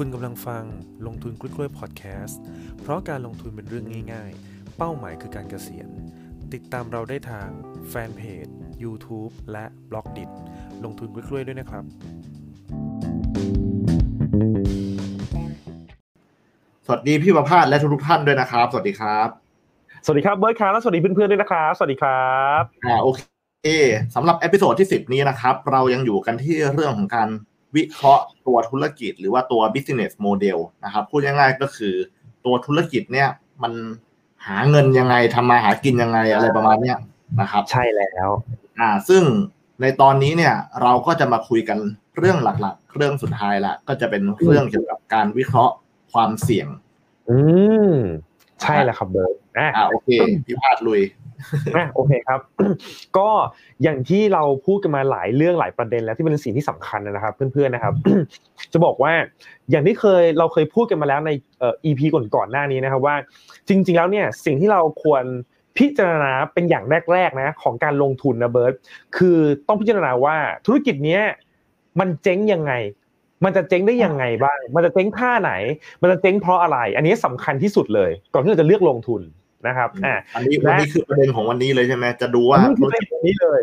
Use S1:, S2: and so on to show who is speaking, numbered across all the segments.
S1: คุณกำลังฟังลงทุนกล้วยๆพอดแคสต์เพราะการลงทุนเป็นเรื่องง่าย ๆ เป้าหมายคือการเกษียณ ติดตามเราได้ทางแฟนเพจ YouTube และ Blockdit ลงทุนกล้วยๆด้วยนะครับ
S2: สวัสดีพี่ประภาสและทุกๆท่านด้วยนะครับ สวัสดีครับ
S3: สวัสดีครับเบิร์ดครับและสวัสดีเพื่อนๆด้วยนะครับ สวัสดีครับ
S2: อ่าโอเคสำหรับ episode ที่ 10 นี้นะครับ เรายังอยู่กันที่เรื่องของการ วิเคราะห์ตัวธุรกิจ หรือว่าตัว business model นะครับพูดง่ายๆก็คือตัวธุรกิจเนี่ยมันหาเงินยังไงทำมาหากินยังไงอะไรประมาณเนี้ยนะครับ
S3: ใช่แล้ว
S2: อ่าซึ่งในตอนนี้เนี่ยเราก็จะมาคุยกันเรื่องหลักๆ เรื่องสุดท้ายละก็จะเป็นเรื่องเกี่ยวกับการวิเคราะห์ความเสี่ยง
S3: อืมใช่แล้วครับเบิร์ดอะ
S2: อ่าโอเคพี่พาดลุย
S3: อะโอเคครับ ก็อย่างที่เราพูดกันมาหลายเรื่องหลายประเด็นแล้วที่เป็นสิ่งที่สำคัญนะครับ เพื่อนๆนะครับ จะบอกว่าอย่างที่เคยเราเคยพูดกันมาแล้วในเอ่อ EP ก่อนๆหน้านี้นะครับว่า จริง ๆ แล้วเนี่ยสิ่งที่เราควรพิจารณาเป็นอย่างแรกๆนะของการลงทุนนะเบิร์ตคือต้องพิจารณาว่าธุรกิจเนี้ยมันเจ๊งยังไง มันจะเจ๊งได้ยังไงบ้าง มันจะเจ๊งท่าไหน มันจะเจ๊งเพราะอะไร อันนี้สำคัญที่สุดเลย ก่อนที่เราจะเลือกลงทุน นะครับอ่า
S2: อันนี้วันนี้คือประเด็นของวันนี้เลยใช่ไหมจะดูว่า
S3: อันนี้
S2: ธุ
S3: คือ
S2: ร
S3: เป็น
S2: กิจ
S3: แบบนี้เลย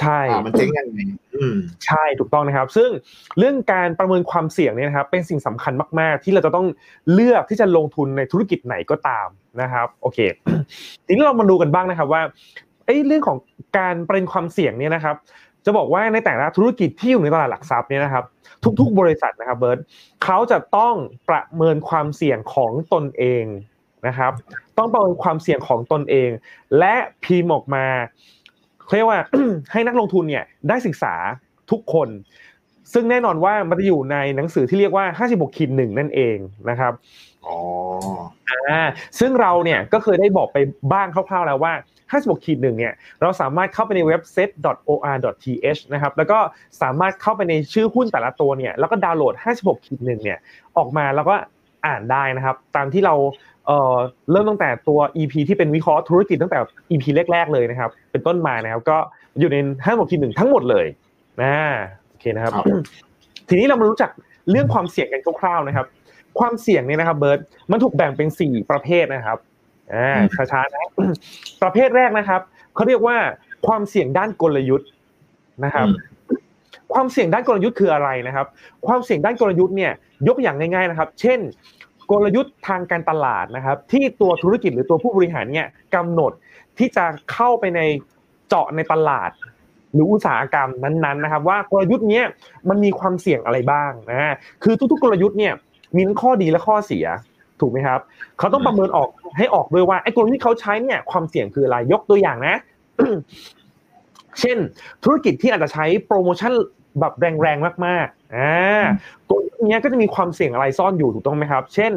S3: ใช่
S2: อ่ามันเจ๊งยังไงอืม
S3: ใช่ถูกต้องนะครับ ซึ่งเรื่องการประเมินความเสี่ยงเนี่ยนะครับ เป็นสิ่งสำคัญมาก ๆ ที่เราจะต้องเลือกที่จะลงทุนในธุรกิจไหนก็ตามนะครับโอเคทีนี้เรามาดูกันบ้างนะครับว่าไอ้เรื่องของการประเมินความเสี่ยงเนี่ยนะครับจะบอกว่าในแต่ละธุรกิจที่อยู่ในตลาดหลักทรัพย์เนี่ยนะครับ ทุก ๆ บริษัทนะครับเบิร์ตเขาจะต้องประเมินความเสี่ยงของตนเอง นะครับ ต้องประเมินความเสี่ยงของตนเอง และพิมพ์ออกมาเรียกว่าให้นักลงทุนเนี่ยได้ศึกษาทุกคน ซึ่งแน่นอนว่ามันจะอยู่ในหนังสือที่เรียกว่า 56ขีดหนึ่งนั่นเองนะครับ
S2: อ๋อ
S3: อ่าซึ่งเราเนี่ยก็เคยได้บอกไปบ้างคร่าวๆแล้วว่า56ขีดหนึ่งเนี่ยเราสามารถเข้าไปในเว็บ set.or.th นะครับแล้วก็สามารถเข้าไปในชื่อหุ้นแต่ละตัวเนี่ยแล้วก็ดาวน์โหลด56ขีดหนึ่งเนี่ยออกมาแล้วก็อ่านได้นะครับ ตามที่เรา เอ่อเริ่มตั้งแต่ตัว EP ที่เป็นวิเคราะห์ธุรกิจตั้งแต่ EP แรกๆเลยนะครับ เป็นต้นมานะครับ ก็อยู่ใน56ขีดหนึ่งทั้งหมดเลยนะโอเคนะครับ
S2: ครับ
S3: ทีนี้เรามารู้จักเรื่องความเสี่ยงกันคร่าวๆนะครับ ความเสี่ยงเนี่ยนะครับเบิร์ตมันถูกแบ่งเป็นสี่ประเภทนะครับอ่าช้าๆนะประเภทแรกนะครับเขาเรียกว่าความเสี่ยงด้านกลยุทธ์นะครับ ความเสี่ยงด้านกลยุทธ์คืออะไรนะครับ ความเสี่ยงด้านกลยุทธ์เนี่ยยกอย่างง่าย ๆนะครับ เช่น กลยุทธ์ทางการตลาดนะครับ ที่ตัวธุรกิจหรือตัวผู้บริหารเนี่ยกำหนดที่จะเข้าไปในเจาะในตลาด หรืออุตสาหกรรมนั้นๆนะครับ ว่ากลยุทธ์เนี้ยมันมีความเสี่ยงอะไรบ้างนะฮะคือทุกๆ กลยุทธ์เนี่ยมีทั้งข้อดีและข้อเสียถูกไหมครับเขาต้องประเมินออกให้ออกด้วยว่าไอ้กลยุทธ์ที่เขาใช้เนี่ยความเสี่ยงคืออะไรยกตัวอย่างนะ เช่น ธุรกิจที่อาจจะใช้โปรโมชั่น แบบแรงๆมากๆอ่ากลยุทธ์เนี้ยก็จะมีความเสี่ยงอะไรซ่อนอยู่ถูกต้องไหมครับ เช่น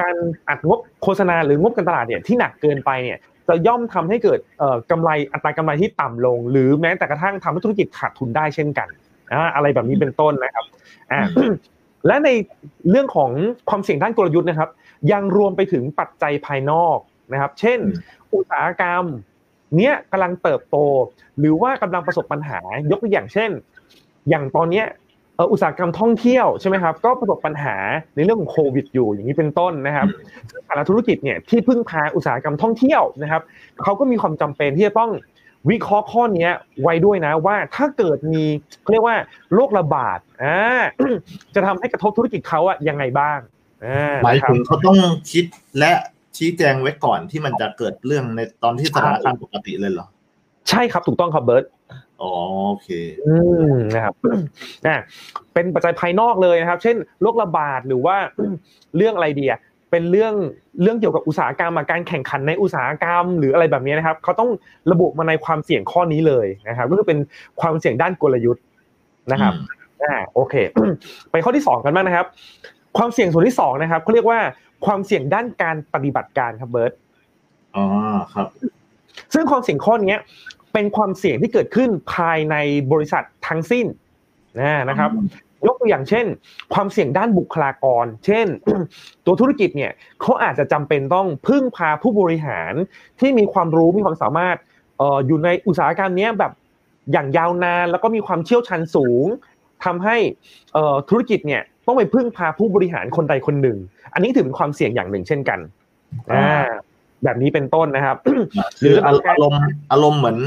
S3: การอัดงบโฆษณาหรืองบการตลาดเนี่ยที่หนักเกินไปเนี่ยจะย่อมทำให้เกิดเอ่อกำไรอัตรากำไรที่ต่ำลง หรือแม้แต่กระทั่งทำให้ธุรกิจขาดทุนได้เช่นกันอ่าอะไรแบบนี้เป็นต้นนะครับอ่าและในเรื่องของความเสี่ยงด้านกลยุทธ์นะครับ ยังรวมไปถึงปัจจัยภายนอกนะครับ เช่น อุตสาหกรรมเนี้ยกำลังเติบโต หรือว่ากำลังประสบปัญหายกตัวอย่างเช่น อย่างตอนเนี้ยเอ่ออุตสาหกรรมท่องเที่ยวใช่ไหมครับก็ประสบปัญหาในเรื่องของโควิดอยู่อย่างนี้เป็นต้นนะครับซึ่งแต่ละธุรกิจเนี่ยที่พึ่งพาอุตสาหกรรมท่องเที่ยวนะครับเขาก็มีความจำเป็นที่จะต้องวิเคราะห์ข้อเนี้ยไว้ด้วยนะว่าถ้าเกิดมีเขาเรียกว่าโรคระบาดอ่าจะทำให้กระทบธุรกิจเขาอะยังไงบ้างอ่า
S2: หมาย
S3: นะครับ
S2: ถึงเขาต้องคิดและชี้แจงไว้ก่อนที่มันจะเกิดเรื่องในตอนที่สถานการณ์ปกติเลยเหรอ
S3: ใช่ครับถูกต้องครับเบิร์ต
S2: อ๋อโอเค
S3: อืมนะครับอ่าเป็นปัจจัยภายนอกเลยนะครับ เช่นโรคระบาดหรือว่าเรื่องอะไรดีอะเป็นเรื่องเรื่องเกี่ยวกับอุตสาหกรรมอะการแข่งขันในอุตสาหกรรม หรืออะไรแบบนี้นะครับเขาต้องระบุมาในความเสี่ยงข้อนี้เลยนะครับก็คือเป็นความเสี่ยงด้านกลยุทธ์นะครับอ่าโอเค ไปข้อที่สองกันบ้างนะครับ ความเสี่ยงส่วนที่สองนะครับเขาเรียกว่าความเสี่ยงด้านการปฏิบัติการครับเบิร์ต
S2: อ๋อครับ
S3: ซึ่งความเสี่ยงข้อนี้ เป็นความเสี่ยงที่เกิดขึ้นภายในบริษัททั้งสิ้นนะนะครับ ยกตัวอย่างเช่น ความเสี่ยงด้านบุคลากร เช่น ตัวธุรกิจเนี่ยเขาอาจจะจำเป็นต้องพึ่งพาผู้บริหารที่มีความรู้มีความสามารถอออยู่ในอุตสาหกรรมนี้แบบอย่างยาวนานแล้วก็มีความเชี่ยวชาญสูงทำให้ธุรกิจเนี่ยต้องไปพึ่งพาผู้บริหารคนใดคนหนึ่ง อันนี้ถือเป็นความเสี่ยงอย่างหนึ่งเช่นกันอ่า แบบนี้เป็นต้นนะครับ
S2: หรืออารมณ์อารมณ์เหมือน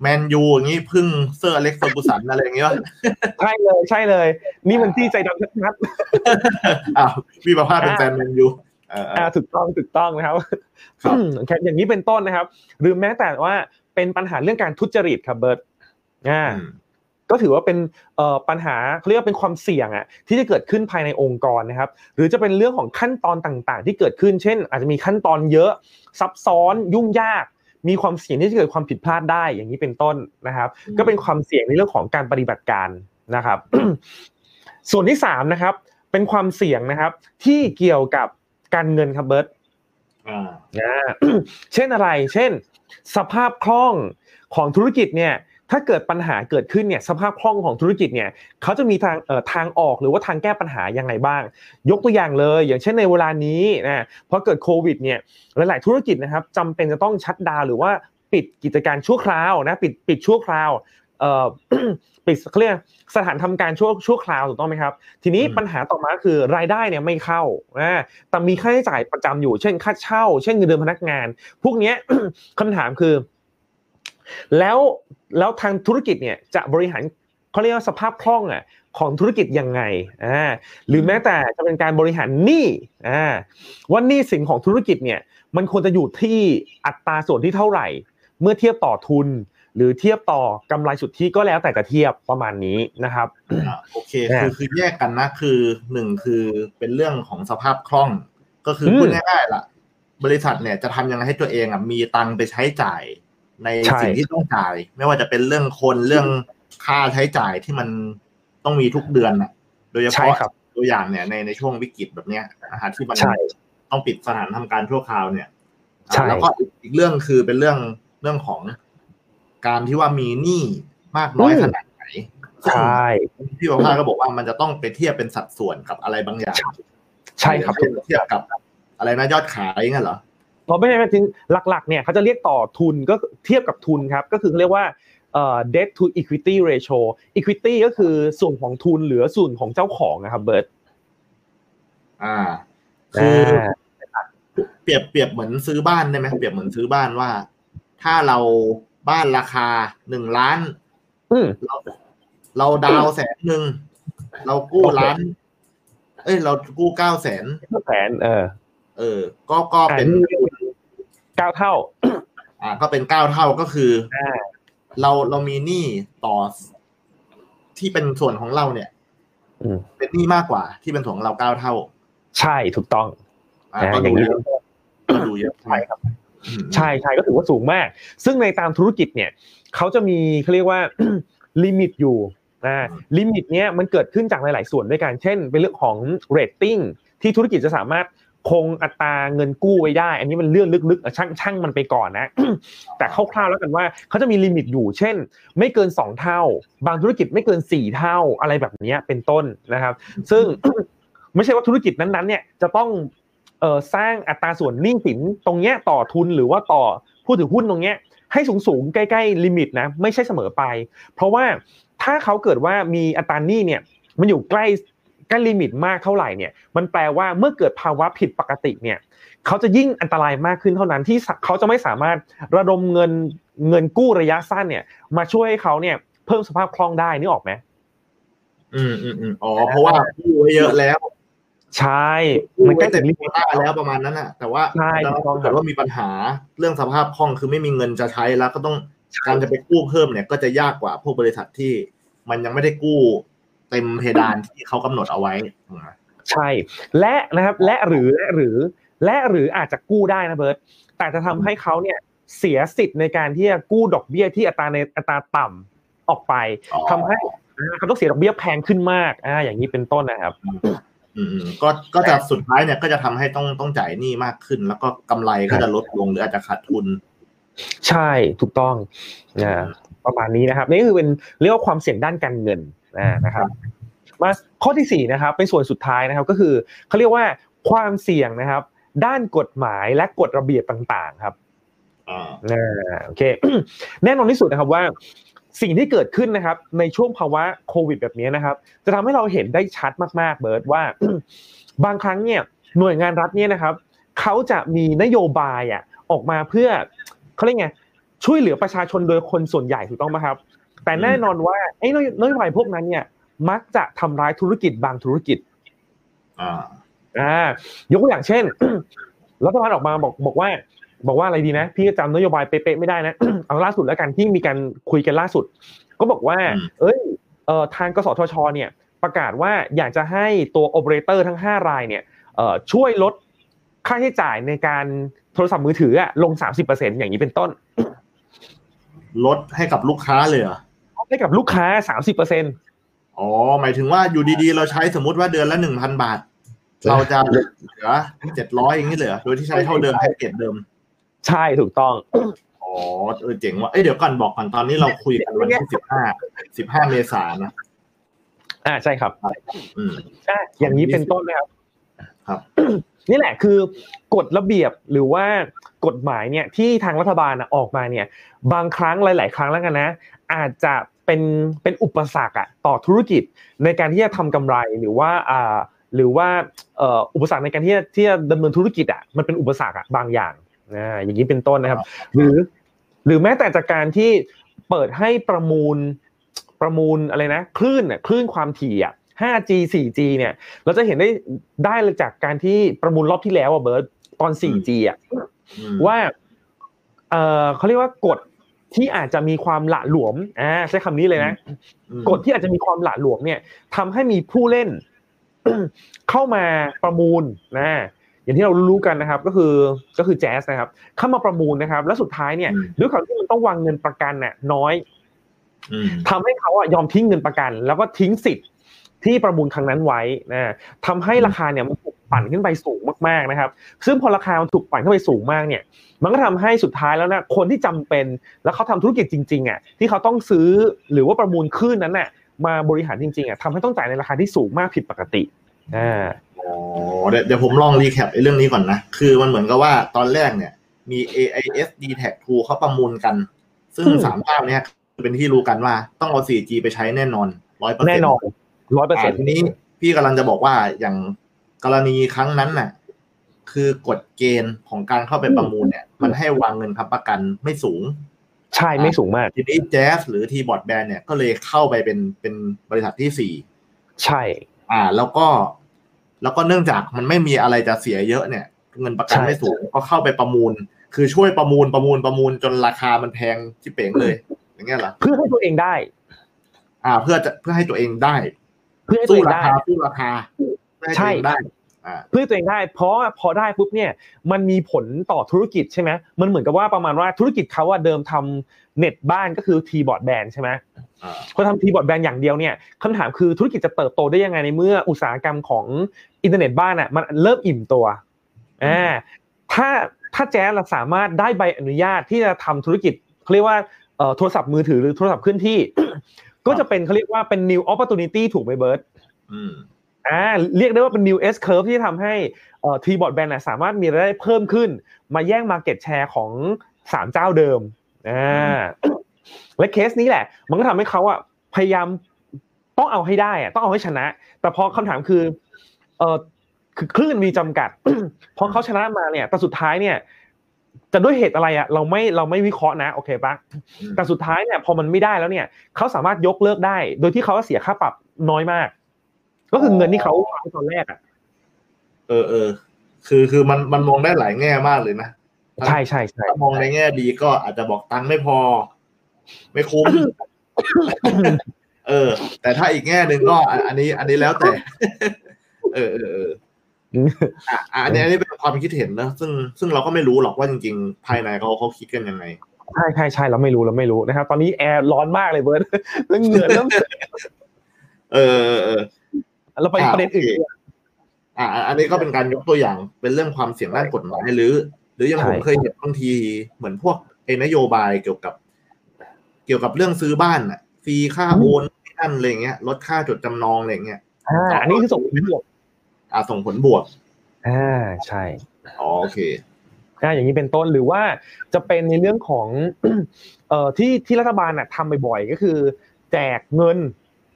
S2: แมนยูอย่างนี้พึ่งเซอร์อเล็กซ์เฟอร์กูสันอะไรอย่างเงี้ย
S3: ใช่เลยใช่เลย นี่มันที่ใจดำชัด
S2: อ้าวพี่ประภาสเป็นแฟนแมนยูเออ
S3: ๆอ่าถูกต้องถูกต้องนะครับ
S2: ครับ
S3: แค่อย่างนี้เป็นต้นนะครับ หรือแม้แต่ว่าเป็นปัญหาเรื่องการทุจริตครับเบิร์ตอ่า
S2: อืม
S3: ก็ถือว่าเป็นเอ่อปัญหาเขาเรียกว่าเป็นความเสี่ยงอะที่จะเกิดขึ้นภายในองค์กรนะครับ หรือจะเป็นเรื่องของขั้นตอนต่างๆ ที่เกิดขึ้น เช่น อาจจะมีขั้นตอนเยอะซับซ้อนยุ่งยาก มีความเสี่ยงที่จะเกิดความผิดพลาดได้อย่างนี้เป็นต้นนะครับ ก็เป็นความเสี่ยงในเรื่องของการปฏิบัติการนะครับ ส่วนที่สามนะครับ เป็นความเสี่ยงนะครับ ที่เกี่ยวกับการเงินครับเบิร์ต
S2: อ่า
S3: อ่าเช่นอะไร เช่น สภาพคล่องของธุรกิจเนี่ย ถ้าเกิดปัญหาเกิดขึ้นเนี่ยสภาพคล่องของธุรกิจเนี่ยเขาจะมีทางเอ่อทางออกหรือว่าทางแก้ปัญหายังไงบ้าง ยกตัวอย่างเลย อย่างเช่นในเวลานี้นะพอเกิดโควิดเนี่ยหลาย ๆ ธุรกิจนะครับจำเป็นจะต้องชัดดาวน์หรือว่าปิดกิจการชั่วคราวนะปิดปิดชั่วคราวเอ่อปิดเขาเรียกสถานทำการชั่วชั่วคราวถูกต้องไหมครับ ทีนี้
S2: อืม
S3: ปัญหาต่อมาคือรายได้เนี่ยไม่เข้านะแต่มีค่าใช้จ่ายประจำอยู่ เช่นค่าเช่า เช่นเงินเดือนพนักงาน พวกเนี้ยคำถามคือ แล้วแล้วทางธุรกิจเนี่ยจะบริหารเขาเรียกว่าสภาพคล่องอะของธุรกิจยังไงอ่าหรือแม้แต่จะเป็นการบริหารหนี้อ่าว่าหนี้สินของธุรกิจเนี่ยมันควรจะอยู่ที่อัตราส่วนที่เท่าไหร่ เมื่อเทียบต่อทุน หรือเทียบต่อกำไรสุทธิก็แล้วแต่จะเทียบประมาณนี้นะครับ
S2: อ่าโอเคคือคือแยกกันนะคือหนึ่งคือเป็นเรื่องของสภาพคล่อง ก็คือ
S3: อืม
S2: พูดง่ายๆล่ะ บริษัทเนี่ยจะทำยังไงให้ตัวเองอะมีตังค์ไปใช้จ่าย ใน
S3: ใช่
S2: สิ่งที่ต้องจ่าย ไม่ว่าจะเป็นเรื่องคนเรื่องค่าใช้จ่ายที่มันต้องมีทุกเดือนอะ โดยเฉ
S3: ใช่
S2: พาะ
S3: ครับ
S2: ตัวอย่างเนี่ยในในช่วงวิกฤตแบบเนี้ยนะฮะที่มัน
S3: ใช่
S2: ต้องปิดสถานทำการชั่วคราวเนี่ย
S3: ใช่
S2: อ่าแล้วก็อีกอีกเรื่องคือเป็นเรื่องเรื่องของการที่ว่ามีหนี้มากน้อยขนาดไหน
S3: ใช่
S2: พี่ประภาสก็บอกว่ามันจะต้องไปเทียบเป็นสัดส่วนกับอะไรบางอย่าง
S3: ใช่ครับ
S2: เช่นเทียบกับอะไรนะยอดขายงั้นเหรอ
S3: เพราะไม่ใช่จริงหลักๆเนี่ยเขาจะเรียกต่อทุนก็เทียบกับทุนครับก็คือเขาเรียกว่าเอ่อ debt to equity ratio equity ก็คือส่วนของทุนเหลือส่วนของเจ้าของนะครับเบิร์ต
S2: อ่าคือเปรียบเปรียบเหมือนซื้อบ้านได้ไหมเปรียบเหมือนซื้อบ้านว่า ถ้าเราบ้านราคาหนึ่งล้าน
S3: อืม
S2: เราเราดาวแสนหนึ่งเรากู้
S3: โอเค
S2: ล้าน เอ้ย เรากู้เก้าแสน
S3: แสนเออ
S2: เออ ก็ก็เป็น
S3: เก้าเท่า
S2: อ่า ก็เป็นเก้าเท่าก็คืออาเราเรามีหนี้ต่อที่เป็นส่วนของเราเนี่ย
S3: อืม
S2: เป็นหนี้มากกว่าที่เป็นส่วนของเราเก้าเท่า
S3: ใช่ถูกต้อง
S2: อ่า
S3: อ่า
S2: ก็
S3: อย่า
S2: ดู
S3: งนี้
S2: เยอะก็ดูเยอะ
S3: ใช่ครับ
S2: อืม
S3: ใช่ใช่ก็ถือว่าสูงมาก ซึ่งในตามธุรกิจเนี่ยเขาจะมีเขาเรียกว่า limit อยู่นะ limit เนี้ยมันเกิดขึ้นจากหลาย ๆ ส่วนด้วยกัน เช่น เป็นเรื่องของเรตติ้งที่ธุรกิจจะสามารถ คงอัตราเงินกู้ไว้ได้ อันนี้มันเรื่องลึกๆช่างช่างมันไปก่อนนะ แต่คร่าวๆแล้วกันว่าเขาจะมี limit อยู่ เช่น ไม่เกิน 2 เท่า บางธุรกิจไม่เกิน 4 เท่าอะไรแบบนี้เป็นต้นนะครับ ซึ่งไม่ใช่ว่าธุรกิจนั้นๆเนี่ยจะต้องเออสร้างอัตราส่วนหนี้สินตรงเนี้ยต่อทุนหรือว่าต่อผู้ถือหุ้นตรงเนี้ยให้สูงๆใกล้ๆ limit นะไม่ใช่เสมอไป เพราะว่าถ้าเขาเกิดว่ามีอัตราหนี้เนี่ยมันอยู่ใกล้ ใกล้ limit มากเท่าไหร่เนี่ยมันแปลว่าเมื่อเกิดภาวะผิดปกติเนี่ยเขาจะยิ่งอันตรายมากขึ้นเท่านั้นที่เขาจะไม่สามารถระดมเงินเงินกู้ระยะสั้นเนี่ย มาช่วยให้เขาเนี่ยเพิ่มสภาพคล่องได้นึกออกไหม
S2: อืมอืมอืมอ๋อเพราะว่ากู้ไว้เยอะแล้ว
S3: ใช่มันใก
S2: ไว้
S3: ล้
S2: เต็มโค
S3: วต้า
S2: แล้วประมาณนั้นน่ะแต่ว่า
S3: ใช่
S2: แต่
S3: ถูกต้อง
S2: ถ้าเกิดว่ามีปัญหาเรื่องสภาพคล่องคือไม่มีเงินจะใช้แล้วก็ต้องการจะไปกู้เพิ่มเนี่ย ก็จะยากกว่าพวกบริษัทที่มันยังไม่ได้กู้ เต็มเพดานที่เขากำหนดเอาไว้ถูกไหม
S3: ใช่และนะครับ และหรือและหรือ และหรืออาจจะกู้ได้นะเบิร์ตแต่จะทำให้เขาเนี่ยเสียสิทธิ์ในการที่จะกู้ดอกเบี้ยที่อัตราในอัตราต่ำออกไป
S2: อ๋อ
S3: ทำให้อ่าเขาต้องเสียดอกเบี้ยแพงขึ้นมากอ่าอย่างนี้เป็นต้นนะครับ
S2: อืมอืมก็ก็จะสุดท้ายเนี่ยก็จะทำให้ต้องต้องจ่ายหนี้มากขึ้น แล้วก็กำไรก็จะลดลงหรืออาจจะขาดทุน
S3: ใช่ถูกต้องนะประมาณนี้นะครับ นี่คือเป็นเรียกว่าความเสี่ยงด้านการเงิน นะนะครับมาข้อที่สี่นะครับเป็นส่วนสุดท้ายนะครับก็คือเขาเรียกว่าความเสี่ยงนะครับ ด้านกฎหมายและกฎระเบียบต่าง ๆ ครับ
S2: อ่า
S3: อ่าโอเคแน่นอนที่สุดนะครับว่าสิ่งที่เกิดขึ้นนะครับ ในช่วงภาวะโควิด แบบนี้นะครับ จะทำให้เราเห็นได้ชัดมากๆเบิร์ดว่า บางครั้งเนี่ยหน่วยงานรัฐเนี่ยนะครับเขาจะมีนโยบายอะออกมาเพื่อเขาเรียกไงช่วยเหลือประชาชนโดยคนส่วนใหญ่ถูกต้องไหมครับ แต่แน่นอนว่าไอ้นโยบายพวกนั้นเนี่ย มักจะทำร้ายธุรกิจบางธุรกิจ
S2: อ่า
S3: อ่ายกตัวอย่างเช่นรัฐบาลออกมาบอกบอกว่า บอกว่าอะไรดีนะ พี่จำนโยบายเป๊ะๆไม่ได้นะเอาล่าสุดแล้วกันที่มีการคุยกันล่าสุด ก็บอกว่า เอ้ยเอ่อทางกสทช เนี่ย ประกาศว่าอยากจะให้ตัวโอเปอเรเตอร์ทั้ง 5 รายเนี่ยเอ่อช่วยลดค่าใช้จ่ายในการโทรศัพท์มือถืออะลง 30%อย่างนี้เป็นต้น
S2: ลดให้กับลูกค้าเลยเหรอ
S3: ให้กับลูกค้า30%
S2: อ๋อ หมายถึงว่าอยู่ดีๆ เราใช้สมมติว่าเดือนละหนึ่งพันบาท เราจะเหลือเจ็ดร้อยอย่างนี้เลยเหรอโดยที่ใช้เท่าเดิมแพ็กเกจเดิม
S3: ใช่ถูกต้อง
S2: อ๋อเออเจ๋งว่ะเอ้ยเดี๋ยวก่อนบอกก่อนตอนนี้เราคุยกันวันที่สิบห้าสิบห้าเมษายนนะ
S3: อ่าใช่ครับ
S2: อืม
S3: อะอย่างนี้เป็นต้นนะครับ
S2: ครับ
S3: นี่แหละคือกฎระเบียบหรือว่ากฎหมายเนี่ยที่ทางรัฐบาลออกมาเนี่ย บางครั้งหลาย ๆ ครั้งแล้วกันนะ อาจจะ เป็นเป็นอุปสรรคอะต่อธุรกิจในการที่จะทำกำไรหรือว่าอ่าหรือว่าเอ่ออุปสรรคในการที่จะที่จะดำเนินธุรกิจอะมันเป็นอุปสรรคอะบางอย่างนะอย่างนี้เป็นต้นนะครับ หรือหรือแม้แต่จากการที่เปิดให้ประมูลประมูลอะไรนะคลื่นน่ะคลื่นความถี่อะ 5G 4G เนี่ยเราจะเห็นได้ได้เลยจากการที่ประมูลรอบที่แล้วอะเบิร์ตตอน 4G อะ
S2: อืม
S3: ว่าเออเขาเรียกว่ากฎ ที่อาจจะมีความหละหลวมอ่าใช้คำนี้เลยนะ
S2: อืม
S3: กฎที่อาจจะมีความหละหลวมเนี่ยทำให้มีผู้เล่นเข้ามาประมูลนะอย่างที่เรารู้กันนะครับ ก็คือก็คือแจ๊สนะครับ เข้ามาประมูลนะครับ แล้วสุดท้ายเนี่ยด้วยความที่มันต้องวางเงินประกันน่ะ น้อย
S2: อืม
S3: ทำให้เขาอะยอมทิ้งเงินประกัน แล้วก็ทิ้งสิทธิ์ที่ประมูลครั้งนั้นไว้นะทำให้ราคาเนี่ยมันถูก ปั่นขึ้นไปสูงมากๆนะครับ ซึ่งพอราคามันถูกปั่นขึ้นไปสูงมากเนี่ย มันก็ทำให้สุดท้ายแล้วนะคนที่จำเป็นแล้วเขาทำธุรกิจจริงๆอะที่เขาต้องซื้อหรือว่าประมูลคลื่นนั้นน่ะมาบริหารจริงๆอะทำให้ต้องจ่ายในราคาที่สูงมากผิดปกติอ่า
S2: อ๋อเดี๋ยวเดี๋ยวผมลอง recap ไอ้เรื่องนี้ก่อนนะ คือมันเหมือนกับว่าตอนแรกเนี่ยมี AIS d t a c 2เขาประมูลกัน ซึ่ง
S3: อืม
S2: สามเจ้าเนี่ยเป็นที่รู้กันว่าต้องเอา 4G ไปใช้แน่นอนร้อยเปอร์เซ็น
S3: แน่นอนร้อยเปอร์เซ็นต์
S2: ทีนี้พี่กำลังจะบอกว่าอย่าง กรณีครั้งนั้นน่ะ คือกฎเกณฑ์ของการเข้าไปประมูลเนี่ย มันให้วางเงินค้ำประกันไม่สูง
S3: ใช่ไม่สูงมาก
S2: ทีนี้ JAS หรือทีบอร์ดแบนเนี่ยก็เลยเข้าไปเป็นเป็นบริษัทที่สี่
S3: ใช่
S2: อ่า แล้วก็ แล้วก็เนื่องจากมันไม่มีอะไรจะเสียเยอะเนี่ย เงินประกันไม่สูงก็เข้าไปประมูล คือช่วยประมูลประมูลประมูลจนราคามันแพงชิบเป๋งเลย อย่างเงี้ยเหรอ
S3: เพื่อให้ตัวเองได้
S2: อ่า เพื่อจะเพื่อให้ตัวเองได้
S3: เพื่อให้ตัว
S2: สู้
S3: เอง
S2: รา
S3: ได้
S2: คาสู้ราคาเพื่อ ให้ตัวเองได้อ่า
S3: เพื่อให้ตัวเองได้ เพราะว่าพอได้ปุ๊บเนี่ยมันมีผลต่อธุรกิจใช่ไหมมันเหมือนกับว่าประมาณว่าธุรกิจเขาอะเดิมทำเน็ตบ้านก็คือทีบอร์ดแบนใช่ไหม
S2: อ่า
S3: พอทำทีบอร์ดแบนอย่างเดียวเนี่ยคำถามคือธุรกิจจะเติบโตได้ยังไงในเมื่ออุตสาหกรรมของอินเทอร์เน็ตบ้านอะมันเริ่มอิ่มตัวอ่าถ้าถ้า JAS เราสามารถได้ใบอนุญาตที่จะทำธุรกิจเขาเรียกว่าเอ่อโทรศัพท์มือถือหรือโทรศัพท์เคลื่อนที่ ก็จะเป็นเขาเรียกว่าเป็น new opportunity ถูกไหมเบิร์ต
S2: อ่า
S3: เรียกได้ว่าเป็น new S curve ที่ทำให้เอ่อทีบอร์ดแบนด์สามารถมีรายได้เพิ่มขึ้น มาแย่ง market share ของสามเจ้าเดิมอ่าและเคสนี้แหละ มันก็ทำให้เขาอะพยายามต้องเอาให้ได้อะต้องเอาให้ชนะ แต่พอคำถามคือเออคือคลื่นมีจำกัดพอเขาชนะมาเนี่ยแต่สุดท้ายเนี่ยจะด้วยเหตุอะไรอะเราไม่เราไม่วิเคราะห์นะโอเคปะแต่สุดท้ายเนี่ยพอมันไม่ได้แล้วเนี่ยเขาสามารถยกเลิกได้ โดยที่เขาเสียค่าปรับน้อยมาก ก็คือเงินที่เขาวางตอนแรกอะ
S2: เออเออคือคือมันมันมองได้หลายแง่มากเลยนะ
S3: ใช่ใช่ใช่
S2: ถ้ามองในแง่ดีก็อาจจะบอกตังค์ไม่พอ ไม่คุ้ม เออ แต่ถ้าอีกแง่หนึ่งก็อันอันนี้ อันนี้แล้วแต่ เออเออเอออะอะอันนี้อันนี้เป็นความคิดเห็นนะซึ่งซึ่งเราก็ไม่รู้หรอกว่าจริงๆ ภายในเขาเขาคิดกันยังไง
S3: ใช่ใช่ใช่เราไม่รู้เราไม่รู้นะครับตอนนี้แอร์ร้อนมากเลยเบิร์ดเรื่องเหงื่อเริ่ม
S2: เออเออเออ
S3: เราไปประเด็นอื่น
S2: โอเคอะอะอันนี้ก็เป็นการยกตัวอย่างเป็นเรื่องความเสี่ยงด้านกฎหมายหรือ หรืออย่าง
S3: ใช่
S2: ผมเคยเห็นบางทีเหมือนพวกไอ้นโยบายเกี่ยวกับ เกี่ยวกับเรื่องซื้อบ้านอะฟรีค่าโอนนั่นอะไรเงี้ยลดค่าจดจำนองอะไรเงี้ย
S3: อ่าอันนี้คือส่งผลบวก
S2: อ่าส่งผลบวก
S3: อ่าใช่
S2: อ๋อโอเค
S3: อ่าอย่างนี้เป็นต้นหรือว่าจะเป็นในเรื่องของเอ่อที่ที่รัฐบาลน่ะทำบ่อยๆก็คือ แจกเงิน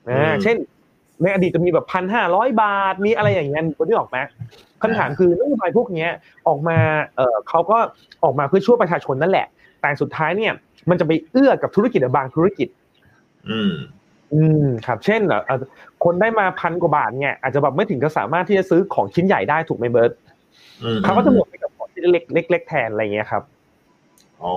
S3: อ่าเช่น ในอดีตจะมีแบบพันห้าร้อยบาทมีอะไรอย่างเงี้ยคนที่ออกไหมคำถามคือนโยบายพวกเนี้ยออกมาเอ่อเขาก็ออกมาเพื่อช่วยประชาชนนั่นแหละ แต่สุดท้ายเนี่ย มันจะไปเอื้อกับธุรกิจบางธุรกิจ
S2: อืม
S3: อืมครับ เช่นเอ่อคนได้มาพันกว่าบาทเนี่ยอาจจะแบบไม่ถึงกับสามารถที่จะซื้อของชิ้นใหญ่ได้ถูกไหมเบิร์ต
S2: อืม
S3: เขาก็จะหมดไปกับของที่เล็กเล็กๆแทนอะไรเงี้ยครับ
S2: อ๋อ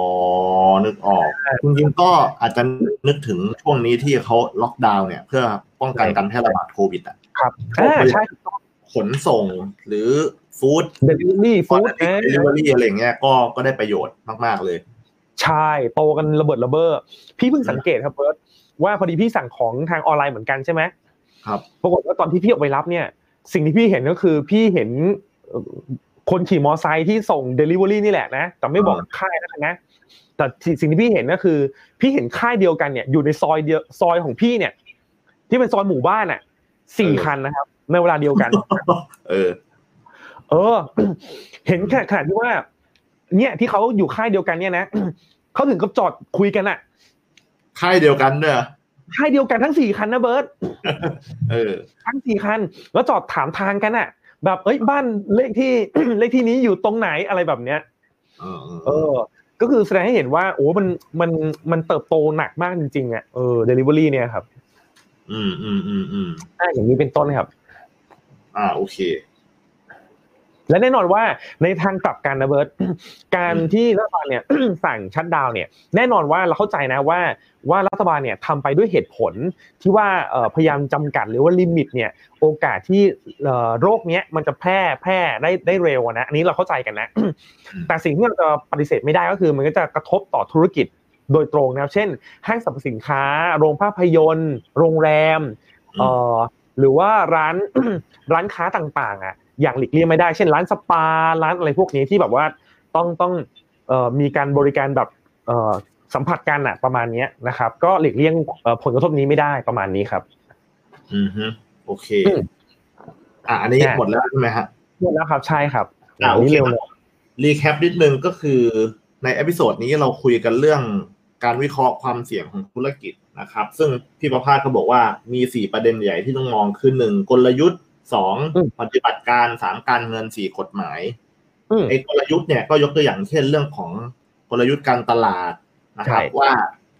S2: นึกออกจริงๆก็อาจจะนึกถึงช่วงนี้ที่เขาล็อกดาวน์เนี่ย เพื่อป้องกันการแพร่ระบาดโควิดอะ
S3: ครับอ่าใช่
S2: ขนส่งหรือ food delivery food delivery อะไรเงี้ยก็ก็ได้ประโยชน์มาก ๆ เลย
S3: ใช่ โตกันระเบิดระเบ้อพี่เพิ่งสังเกตครับเบิร์ตว่าพอดีพี่สั่งของทางออนไลน์เหมือนกันใช่ไหม
S2: ครับ
S3: ปรากฏว่าตอนที่พี่ออกไปรับเนี่ย สิ่งที่พี่เห็นก็คือพี่เห็นเอ่อ คนขี่มอไซค์ที่ส่งเดลิเวอรี่นี่แหละนะแต่ไม่บอกค่ายนะนะแต่สิ่งที่พี่เห็นก็คือ พี่เห็นค่ายเดียวกันเนี่ยอยู่ในซอยเดียวซอยของพี่เนี่ย ที่เป็นซอยหมู่บ้านอะสี่คันนะครับ ในเวลาเดียวกัน
S2: เออ
S3: เออ เห็นขนาดที่ว่า เนี่ยที่เขาอยู่ค่ายเดียวกันเนี่ยนะเขาถึงกับจอดคุยกันอะ
S2: ค่ายเดียวกันเนอะ
S3: ค่ายเดียวกันทั้งสี่คันนะเบิร์ต
S2: เออ
S3: ทั้งสี่คัน แล้วจอดถามทางกันอะ แบบเอ้ยบ้านเลขที่เลขที่นี้อยู่ตรงไหนอะไรแบบเนี้ย
S2: เออ
S3: เออ ก็คือแสดงให้เห็นว่า โอ้ มันมันมันเติบโตหนักมากจริงๆอะเออเดลิเวอรี่เนี่ยครับ
S2: อืมอืมอืมอืม
S3: อ่าอย่างนี้เป็นต้นครับ
S2: อ่าโอเค
S3: และแน่นอนว่าในทางกลับกันนะเบิร์ตการที่รัฐบาลเนี่ยสั่งชัดดาวน์เนี่ยแน่นอนว่าเราเข้าใจนะว่าว่ารัฐบาลเนี่ยทำไปด้วยเหตุผลที่ว่าเอ่อพยายามจำกัดหรือว่าลิมิตเนี่ยโอกาสที่เอ่อโรคเนี้ยมันจะแพร่แพร่ได้ได้เร็วอะนะอันนี้เราเข้าใจกันนะ แต่สิ่งที่เราจะปฏิเสธไม่ได้ก็คือ มันก็จะกระทบต่อธุรกิจโดยตรงนะครับเช่น ห้างสรรพสินค้า โรงภาพยนตร์ โรงแรมเอ่อหรือว่าร้านร้านค้าต่างๆอะ อย่างหลีกเลี่ยงไม่ได้ เช่นร้านสปาร้านอะไรพวกนี้ที่แบบว่าต้องต้องเอ่อมีการบริการแบบเอ่อสัมผัสกันอะประมาณเนี้ยนะครับ ก็หลีกเลี่ยงเอ่อผลกระทบนี้ไม่ได้ประมาณนี้ครับ
S2: อืมฮึโอเค
S3: อืม
S2: อะอันนี้
S3: เนี่ย
S2: หมดแล้วใช่ไหมฮะ
S3: หมดแล้วครับใช่ครับ
S2: อ่า
S3: อันนี้
S2: โอเค
S3: เร็วเลย
S2: recap นิดนึงก็คือใน episode นี้เราคุยกันเรื่องการวิเคราะห์ความเสี่ยงของธุรกิจนะครับ ซึ่งพี่ประภาสก็บอกว่ามีสี่ประเด็นใหญ่ที่ต้องมองคือหนึ่งกลยุทธ์ สองปฏิบัติการสามการเงินสี่กฎหมาย
S3: อืม
S2: ไอ้กลยุทธ์เนี่ยก็ยกตัวอย่างเช่นเรื่องของกลยุทธ์การตลาดนะครับ
S3: ใช่
S2: ว่า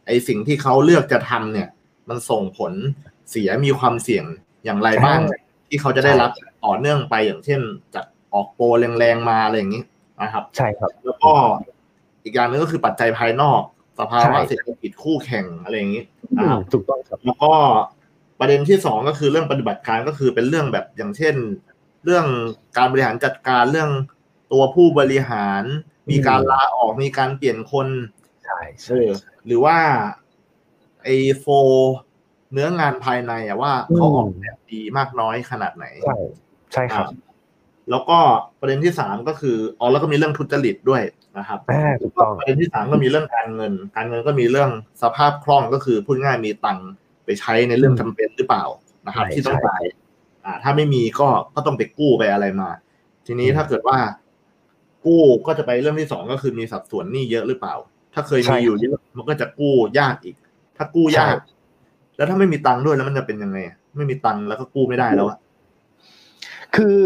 S2: ไอ้สิ่งที่เขาเลือกจะทำเนี่ย มันส่งผลเสียมีความเสี่ยงอย่างไรบ้าง ที่เขาจะได้รับต่อเนื่องไปอย่างเช่นจัดออกโปรแรงๆมาอะไรอย่างนี้นะครับ
S3: ใช่ครับ
S2: แล้วก็อีกอย่างหนึงก็คือปัจจัยภายนอก สภาวะ
S3: ใช่
S2: เศรษฐกิจคู่แข่งอะไรอย่างนี้
S3: อื
S2: นะค
S3: ม
S2: รับ
S3: ถูกต้องครับ
S2: แล้วก็ ประเด็นที่สองก็คือเรื่องปฏิบัติการก็คือเป็นเรื่องแบบอย่างเช่น เรื่องการบริหารจัดการเรื่องตัวผู้บริหาร มีการลาออกมีการเปลี่ยนคน
S3: ใช่
S2: เอ
S3: ใช่
S2: อหรือว่าไอโฟเนื้องานภายในอะว่าเขาออกแบบดีมากน้อยขนาดไหน
S3: ใช่ใช่ครับ
S2: อ่าแล้วก็ประเด็นที่สามก็คืออ๋อแล้วก็มีเรื่องทุจริตด้วยนะครับ
S3: อ่าถูกต้อง
S2: ประเด็นที่สามก็มีเรื่องการเงิน การเงินก็มีเรื่องสภาพคล่องก็คือพูดง่ายมีตังค์ ไปใช้ในเรื่องจำเป็นหรือเปล่านะครับ
S3: ใช่
S2: ที่ต้อง
S3: ใช่
S2: จ่ายอ่า ถ้าไม่มีก็ก็ต้องไปกู้ไปอะไรมา ทีนี้
S3: อืม
S2: ถ้าเกิดว่า กู้ก็จะไปเรื่องที่สองก็คือมีสัดส่วนหนี้เยอะหรือเปล่า ถ้าเคยมีอยู่เยอะมันก็จะกู้ยากอีก ถ้ากู้ยาก แล้วถ้าไม่มีตังค์ด้วยแล้วมันจะเป็นยังไงอะไม่มีตังค์แล้วก็กู้ไม่ได้แล้วอะ
S3: คือ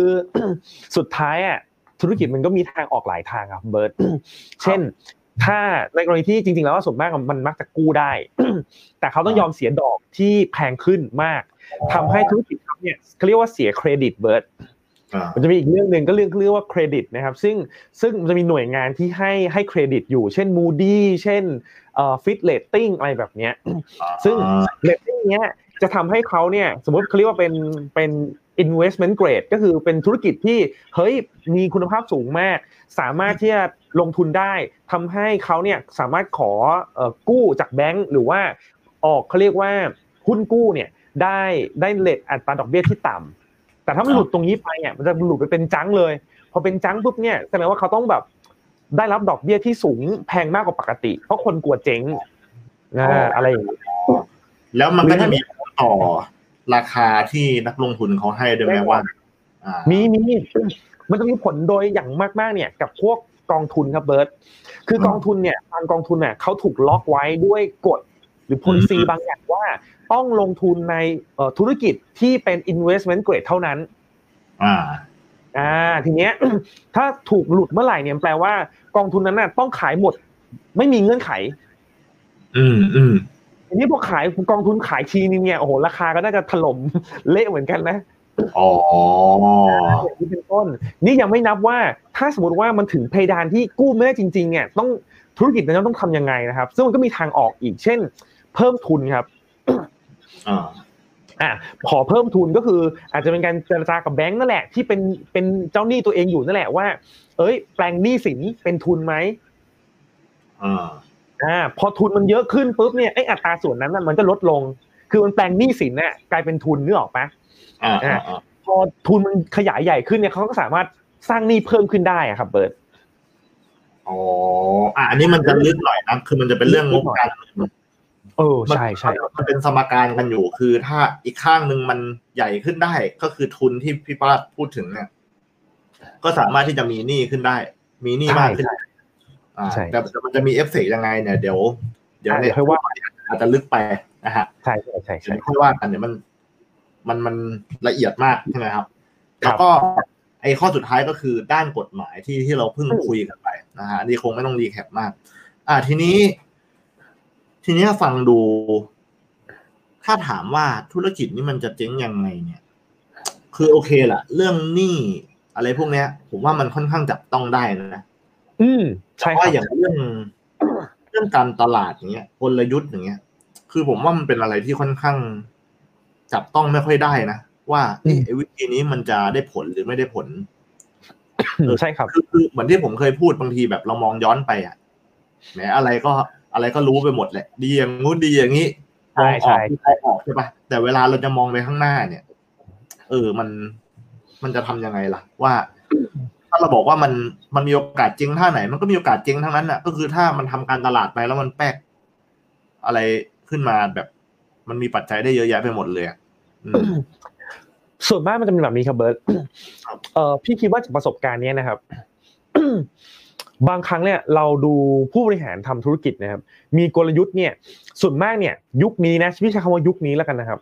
S3: สุดท้ายอะธุรกิจมันก็มีทางออกหลายทางครับเบิร์ตเช่น ถ้าในกรณีที่จริง ๆ แล้วส่วนมากมันมักจะกู้ได้ แต่เขาต้องยอมเสียดอกที่แพงขึ้นมากทำให้ธุรกิจเขาเนี่ยเขาเรียกว่าเสียเครดิตเบิร์ต
S2: อ่า
S3: มันจะมีอีกเรื่องหนึ่งก็เรื่องเรียกว่าเครดิตนะครับ ซึ่งซึ่งมันจะมีหน่วยงานที่ให้ให้เครดิตอยู่ เช่น Moody เช่นเอ่อ Fit Rating อะไรแบบเนี้ยซึ่ง rating เนี้ยจะทำให้เขาเนี่ยสมมติเขาเรียกว่าเป็นเป็น investment grade ก็คือเป็นธุรกิจที่เฮ้ยมีคุณภาพสูงมาก สามารถที่จะลงทุนได้ทำให้เขาเนี่ยสามารถขออกู้จากแบงก์หรือว่าออกเขาเรียกว่าหุ้นกู้เนี่ยได้ได้เลทอัตราดอกเบี้ยที่ต่ำแต่ถ้ามันหลุดตรงนี้ไปเนี่ยมันจะหลุดไปเป็นจังเลย พอเป็นจังปุ๊บเนี่ยแสดงว่าเขาต้องแบบได้รับดอกเบี้ยที่สูงแพงมากกว่าปกติ เพราะคนกลัวเจ๊งนะอะไรอย่างนี้
S2: แล้วมันก็จะมีต่อ ราคาที่นักลงทุนเขาให้ด้วยไหมว่าอ่า
S3: มีมีมันจะมีผลโดยอย่างมากๆเนี่ย กับพวกกองทุนครับเบิร์ตคือกองทุนเนี่ยทางกองทุนเนี่ยเขาถูกล็อกไว้ด้วยกฎหรือ policy บางอย่างว่าต้องลงทุนในธุรกิจที่เป็น investment grade เท่านั้น
S2: อ่า
S3: อ่า ทีเนี้ย ถ้าถูกหลุดเมื่อไหร่เนี่ยแปลว่ากองทุนนั้นน่ะต้องขายหมด ไม่มีเงื่อนไข
S2: อืมอืม
S3: ทีนี้พอขายกองทุนขายทีนึงเนี่ยโอ้โหราคาก็น่าจะถล่มเละเหมือนกันนะ
S2: อ๋อ
S3: อย่างนี้เป็นต้น นี่ยังไม่นับว่าถ้าสมมติว่ามันถึงเพดานที่กู้ไม่ได้จริง ๆ เนี่ย ต้องธุรกิจนั้นต้องทำยังไงนะครับ ซึ่งมันก็มีทางออกอีก เช่น เพิ่มทุนครับ
S2: อ่า
S3: อะขอเพิ่มทุนก็คือ อาจจะเป็นการเจรจากับแบงก์นั่นแหละ ที่เป็นเป็นเจ้าหนี้ตัวเองอยู่นั่นแหละว่า เอ้ย แปลงหนี้สินเป็นทุนไหม
S2: อ่า
S3: อ่าพอทุนมันเยอะขึ้นปุ๊บเนี่ยไอ้อัตราส่วนนั้นน่ะมันจะลดลง คือมันแปลงหนี้สินเนี่ยกลายเป็นทุนนึกออกปะ
S2: อ่าอ่าอ่า
S3: พอทุนมันขยายใหญ่ขึ้นเนี่ยเขาก็สามารถสร้างหนี้เพิ่มขึ้นได้อะครับเบิร์ต
S2: อ๋ออะอันนี้มันจะลึกหน่อยนะคือมันจะเป็นเรื่องงบการเงิน
S3: เออใช่ใช่
S2: มันเป็นสมการกันอยู่คือถ้าอีกข้างหนึ่งมันใหญ่ขึ้นได้ ก็คือทุนที่พี่ป้าพูดถึงเนี่ย ก็สามารถที่จะมีหนี้ขึ้นได้ มีหนี้มากขึ้นอ่า
S3: ใช่
S2: แต่แต่มันจะมีเอฟเฟกต์ยังไงเนี่ยเดี๋ยว เดี๋ยว
S3: อะ
S2: เนี่
S3: เดี๋ยวค่อยว่า
S2: อาจจะลึกไปนะฮะ
S3: ใช่ใช่ใช่ใช่
S2: เดี๋ยวค่อยว่ากันเดี๋ยวมันมันมันละเอียดมากใช่ไหมครับ
S3: ครับ
S2: แล้วก็ไอ้ข้อสุดท้ายก็คือด้านกฎหมายที่ที่เราเพิ่ง
S3: อืม
S2: คุยกันไปนะฮะอันนี้คงไม่ต้อง recap มาก อ่าทีนี้ ทีนี้ฟังดู ถ้าถามว่าธุรกิจนี้มันจะเจ๊งยังไงเนี่ย คือโอเคแหละเรื่องหนี้อะไรพวกเนี้ย ผมว่ามันค่อนข้างจับต้องได้นะ
S3: อืมใช่
S2: เพราะ
S3: ครั
S2: ว่า
S3: บ
S2: อย่างเรื่องเรื่องการตลาดอย่างเงี้ยกลยุทธ์อย่างเงี้ย คือผมว่ามันเป็นอะไรที่ค่อนข้าง จับต้องไม่ค่อยได้นะว่าเอ๊ะไอ้วิธีนี้มันจะได้ผลหรือไม่ได้ผล
S3: ใช่ครับ
S2: คือคือเหมือนที่ผมเคยพูดบางทีแบบเรามองย้อนไปอะแหมอะไรก็อะไรก็รู้ไปหมดแหละ ดีอย่างงู้นดีอย่างนี้ม
S3: ใช่
S2: องอ
S3: ใช่
S2: อกที่ใครออกใช่ปะแต่เวลาเราจะมองไปข้างหน้าเนี่ย เออมันมันจะทำยังไงล่ะ ว่า ถ้าเราบอกว่ามันมันมีโอกาสจริงท่าไหน มันก็มีโอกาสจริงทั้งนั้นอะ ก็คือถ้ามันทำการตลาดไปแล้วมันแป๊กอะไรขึ้นมาแบบ มันมีปัจจัยได้เยอะแยะไปหมดเลยอะอืม
S3: ส่วนมากมันจะเป็นแบบนี้ครับเบิร์ต
S2: ครับ
S3: เอ่อพี่คิดว่าจากประสบการณ์เนี้ยนะครับบางครั้งเนี่ยเราดูผู้บริหารทำธุรกิจนะครับ มีกลยุทธ์เนี่ย ส่วนมากเนี่ย ยุคนี้นะพี่ใช้คำว่ายุคนี้แล้วกันนะครับ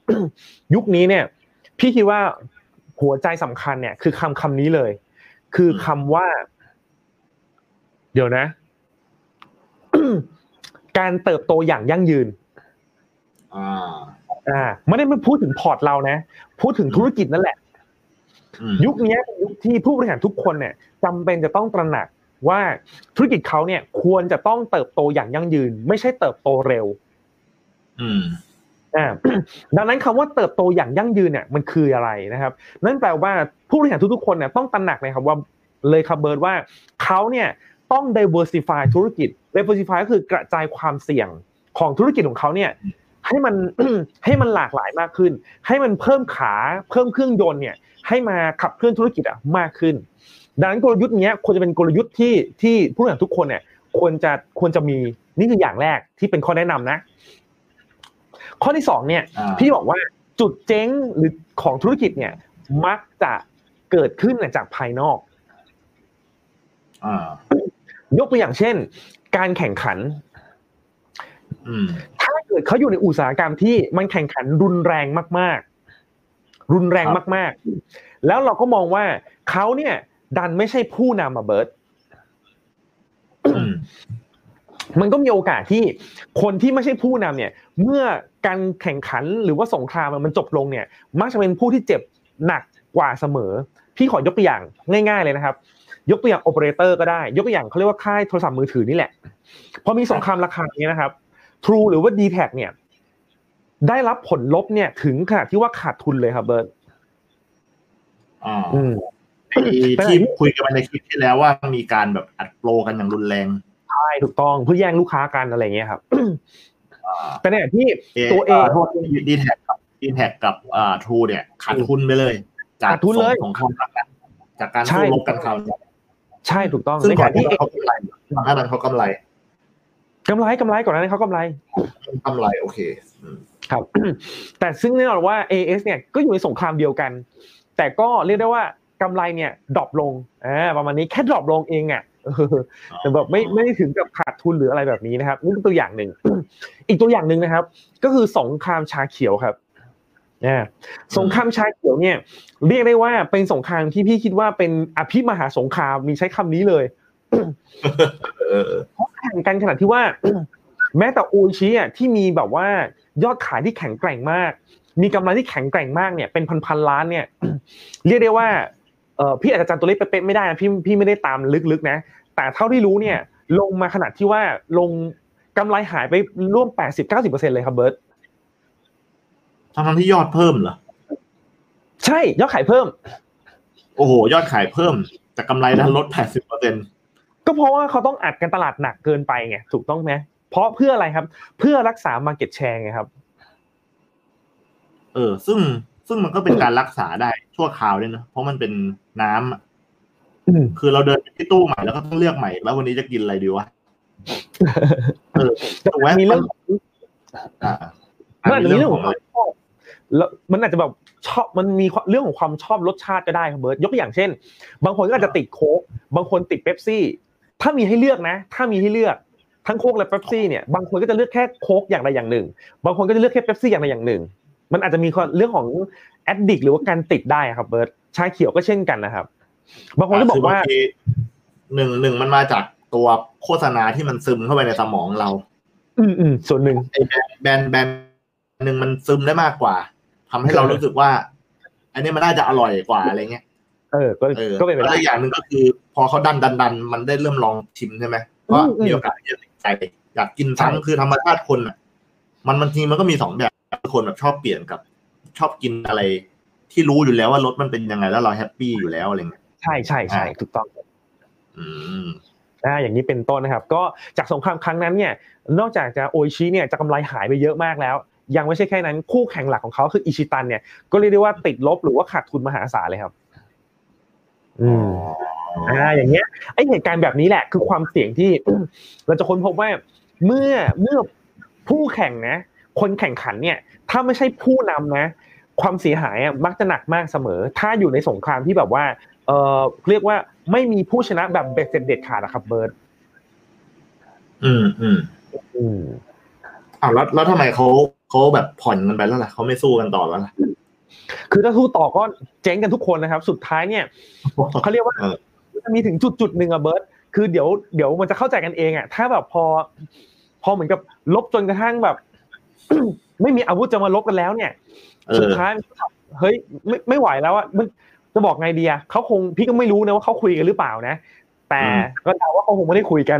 S3: ยุคนี้เนี่ย พี่คิดว่าหัวใจสำคัญเนี่ย คือคำคำนี้เลย คือคำว่า เดี๋ยวนะ การเติบโตอย่างยั่งยืน
S2: อ่า
S3: อ่าไม่ได้มาพูดถึงพอร์ตเรานะ พูดถึงธุรกิจนั่นแหละ
S2: อืม
S3: ยุคนี้เป็นยุคที่ผู้บริหารทุกคนเนี่ยจำเป็นจะต้องตระหนักว่าธุรกิจเขาเนี่ย ควรจะต้องเติบโตอย่างยั่งยืน ไม่ใช่เติบโตเร็ว
S2: อืม
S3: อ่า ดังนั้นคำว่าเติบโตอย่างยั่งยืนเนี่ยมันคืออะไรนะครับ นั่นแปลว่าผู้บริหารทุกๆคนเนี่ยต้องตระหนักเลยครับว่าเลยครับเบิร์ดว่าเขาเนี่ยต้อง diversify ธุรกิจ diversify ก็คือกระจายความเสี่ยงของธุรกิจของเขาเนี่ยให้มันให้มันหลากหลายมากขึ้น ให้มันเพิ่มขาเพิ่มเครื่องยนต์เนี่ยให้มาขับเคลื่อนธุรกิจอะมากขึ้น ดังนั้นกลยุทธ์เนี้ยควรจะเป็นกลยุทธ์ที่ที่ผู้บริหารทุกคนเนี่ยควรจะควรจะมีนี่คืออย่างแรกที่เป็นข้อแนะนำนะ ข้อที่สองเนี่ย
S2: อ่า
S3: พี่บอกว่าจุดเจ๊งหรือของธุรกิจเนี่ย มักจะเกิดขึ้นจากภายนอก
S2: อ่า
S3: ยกตัวอย่างเช่น การแข่งขัน
S2: อืม
S3: ถ้าเกิดเขาอยู่ในอุตสาหกรรมที่มันแข่งขันรุนแรงมาก ๆ รุนแรง
S2: ครับ
S3: มาก ๆ แล้วเราก็มองว่าเขาเนี่ย ดันไม่ใช่ผู้นำอะเบิร์ต
S2: อืม
S3: มันก็มีโอกาสที่คนที่ไม่ใช่ผู้นำเนี่ย เมื่อการแข่งขันหรือว่าสงครามมันจบลงเนี่ย มักจะเป็นผู้ที่เจ็บหนักกว่าเสมอ พี่ขอยกตัวอย่างง่ายๆเลยนะครับ ยกตัวอย่างโอเปอเรเตอร์ก็ได้ ยกตัวอย่างเขาเรียกว่าค่ายโทรศัพท์มือถือนี่แหละ พอมีสงครามราคาเนี้ยนะครับ True หรือว่า d t แทเนี่ยได้รับผลลบเนี่ยถึงขนาดที่ว่าขาดทุนเลยครับเบิร์ต
S2: อ่า
S3: อืม
S2: ที่ที่คุยกันไปในคลิปที่แล้วว่ามีการแบบอัดโปรกันอย่างรุนแรง
S3: ใช่ถูกต้องเพื่อแย่งลูกค้ากันอะไรเงี้ยครับ
S2: อ่า
S3: แต่เนี่ยที่
S2: เอ
S3: ตัวเอง
S2: โทษดีแท็กกับดีแท็กกับอ่าทรูเนี่ยขาดทุนไปเลยจาก
S3: ขาดทุนเลย
S2: สงครามกันจากการ
S3: ใช่
S2: สู้รบกันคราวนี้
S3: ใช่ถูกต้อง
S2: ซึ่ง
S3: ใน
S2: ก่อ
S3: ขานณ
S2: ที่
S3: ที่
S2: เขากำไรก่อนหน้านั้นเขากำไร
S3: กำไรกำไรก่อนหน้านั้นเขากำไร
S2: กำไรโอเคอืม
S3: ครับ แต่ซึ่งแน่นอนว่า AS เนี่ยก็อยู่ในสงครามเดียวกัน แต่ก็เรียกได้ว่ากำไรเนี่ยดรอปลงอ่าประมาณนี้แค่ดรอปลงเองอะ แต่แบบไม่ไม่ได้ถึงกับขาดทุนหรืออะไรแบบนี้นะครับนี่เป็นตัวอย่างหนึ่ง อีกตัวอย่างหนึ่งนะครับ ก็คือสงครามชาเขียวครับนะสงครามชาเขียวเนี่ย เรียกได้ว่าเป็นสงครามที่พี่คิดว่าเป็นอภิมหาสงครามมีใช้คำนี้เลยแข่งกันขนาดที่ว่า แม้แต่โอชิอะที่มีแบบว่ายอดขายที่แข็งแกร่งมาก มีกำไรที่แข็งแกร่งมากเนี่ย เป็นพันๆล้านเนี่ย เรียกได้ว่าเออพี่อาจจะจำตัวเลขเป๊ะไม่ได้นะพี่พี่ไม่ได้ตามลึกๆนะ แต่เท่าที่รู้เนี่ย ลงมาขนาดที่ว่าลงกำไรหายไปร่วมแปดสิบเก้าสิบเปอร์เซ็นเลยครับเบิร์ต
S2: ทั้งที่ยอดเพิ่มเหรอ
S3: ใช่ยอดขายเพิ่ม
S2: โอ้โห ยอดขายเพิ่ม แต่กำไรนั้นลดแปดสิบเปอร์เซ็น
S3: ก็เพราะว่าเขาต้องอัดกันตลาดหนักเกินไปไงถูกต้องไหมเพราะเพื่ออะไรครับ เพื่อรักษามาเก็ตแชร์ไงครับ
S2: เออ ซึ่ง ซึ่งมันก็เป็นการรักษาได้ชั่วคราวด้วยนะเพราะมันเป็นน้ำคือเราเดินไปที่ตู้ใหม่แล้วก็ต้องเลือกใหม่ แล้ววันนี้จะกินอะไรดีวะ
S3: เออถูกไหมมีเรื่องอ่ามันอาจจะมีเรื่องของชอบแล้วมันอาจจะแบบชอบมันมีเรื่องของความชอบรสชาติก็ได้ครับเบิร์ตยกตัวอย่างเช่น บางคนก็อาจจะติดโค้กบางคนติดเป๊ปซี่ ถ้ามีให้เลือกนะ ถ้ามีให้เลือกทั้งโค้กและเป๊ปซี่เนี่ยบางคนก็จะเลือกแค่โค้กอย่างใดอย่างหนึ่ง บางคนก็จะเลือกแค่เป๊ปซี่อย่างใดอย่างหนึ่ง มันอาจจะมีเรื่องของแอดดิกหรือว่าการติดได้ครับเบิร์ตชาเขียวก็เช่นกันนะครับบางคนก็บอกว่า
S2: หนึ่งหนึ่งมันมาจากตัวโฆษณาที่มันซึมเข้าไปในสมองเรา
S3: อืมอืมส่วนหนึ่ง
S2: ไอ้แบรนด์แบรนด์หนึ่งมันซึมได้มากกว่าทำให้เรารู้สึกว่า อันนี้มันน่าจะอร่อยกว่าอะไรเงี้ย
S3: เออ ก็ก็เป็น
S2: ไปได้อย่างหนึ่งก็คือ พอเขาดันดันดันมันได้เริ่มลองชิมใช่ไหมว่ามีโอกาสที่จะติดใจอยากกินซ้ำคือธรรมชาติคนอะ มันมันจริงมันก็มีสองแบบ คนแบบชอบเปลี่ยนกับชอบกินอะไร ที่รู้อยู่แล้วว่ารสมันเป็นยังไงแล้วเราแฮปปี้อยู่แล้วอะไรเงี้ย
S3: ใช่ใช่ใช่ถูกต้อง
S2: อืม
S3: อ่าอย่างนี้เป็นต้นนะครับ ก็จากสงครามครั้งนั้นเนี่ย นอกจากจะโอชิเนี่ยจะกำไรหายไปเยอะมากแล้ว ยังไม่ใช่แค่นั้นคู่แข่งหลักของเขาคืออิชิตันเนี่ยก็เรียกได้ว่าติดลบหรือว่าขาดทุนมหาศาลเลยครับ อืมอ่าอย่างเงี้ยไอเหตุการณ์แบบนี้แหละคือความเสี่ยงที่เราจะค้นพบว่าเมื่อเมื่อผู้แข่งนะ คนแข่งขันเนี่ย ถ้าไม่ใช่ผู้นำนะ ความเสียหายอะมักจะหนักมากเสมอ ถ้าอยู่ในสงครามที่แบบว่า เออเรียกว่าไม่มีผู้ชนะแบบเบ็ดเสร็จเด็ดขาดนะครับเบิร์ต
S2: อืมอืมอืมอ้าวแล้วแล้วทำไมเขาเขาแบบผ่อนกันไปแล้วล่ะเขาไม่สู้กันต่อแล้วล่ะ
S3: คือถ้าสู้ต่อก็เจ๊งกันทุกคนนะครับ สุดท้ายเนี่ยเขาเรียกว่าจะมีถึงจุดจุดหนึ่งอะเบิร์ตคือเดี๋ยวเดี๋ยวมันจะเข้าใจกันเองอะถ้าแบบพอ พอเหมือนกับลบจนกระทั่งแบบ ไม่มีอาวุธจะมาลบกันแล้วเนี่ยสุดท้ายเฮ้ยไม่ไม่ไหวแล้วอะมันจะบอกไงดีอะเขาคงพี่ก็ไม่รู้นะว่าเขาคุยกันหรือเปล่านะ แต่ก็เดาว่าเขาคงไม่ได้คุยกัน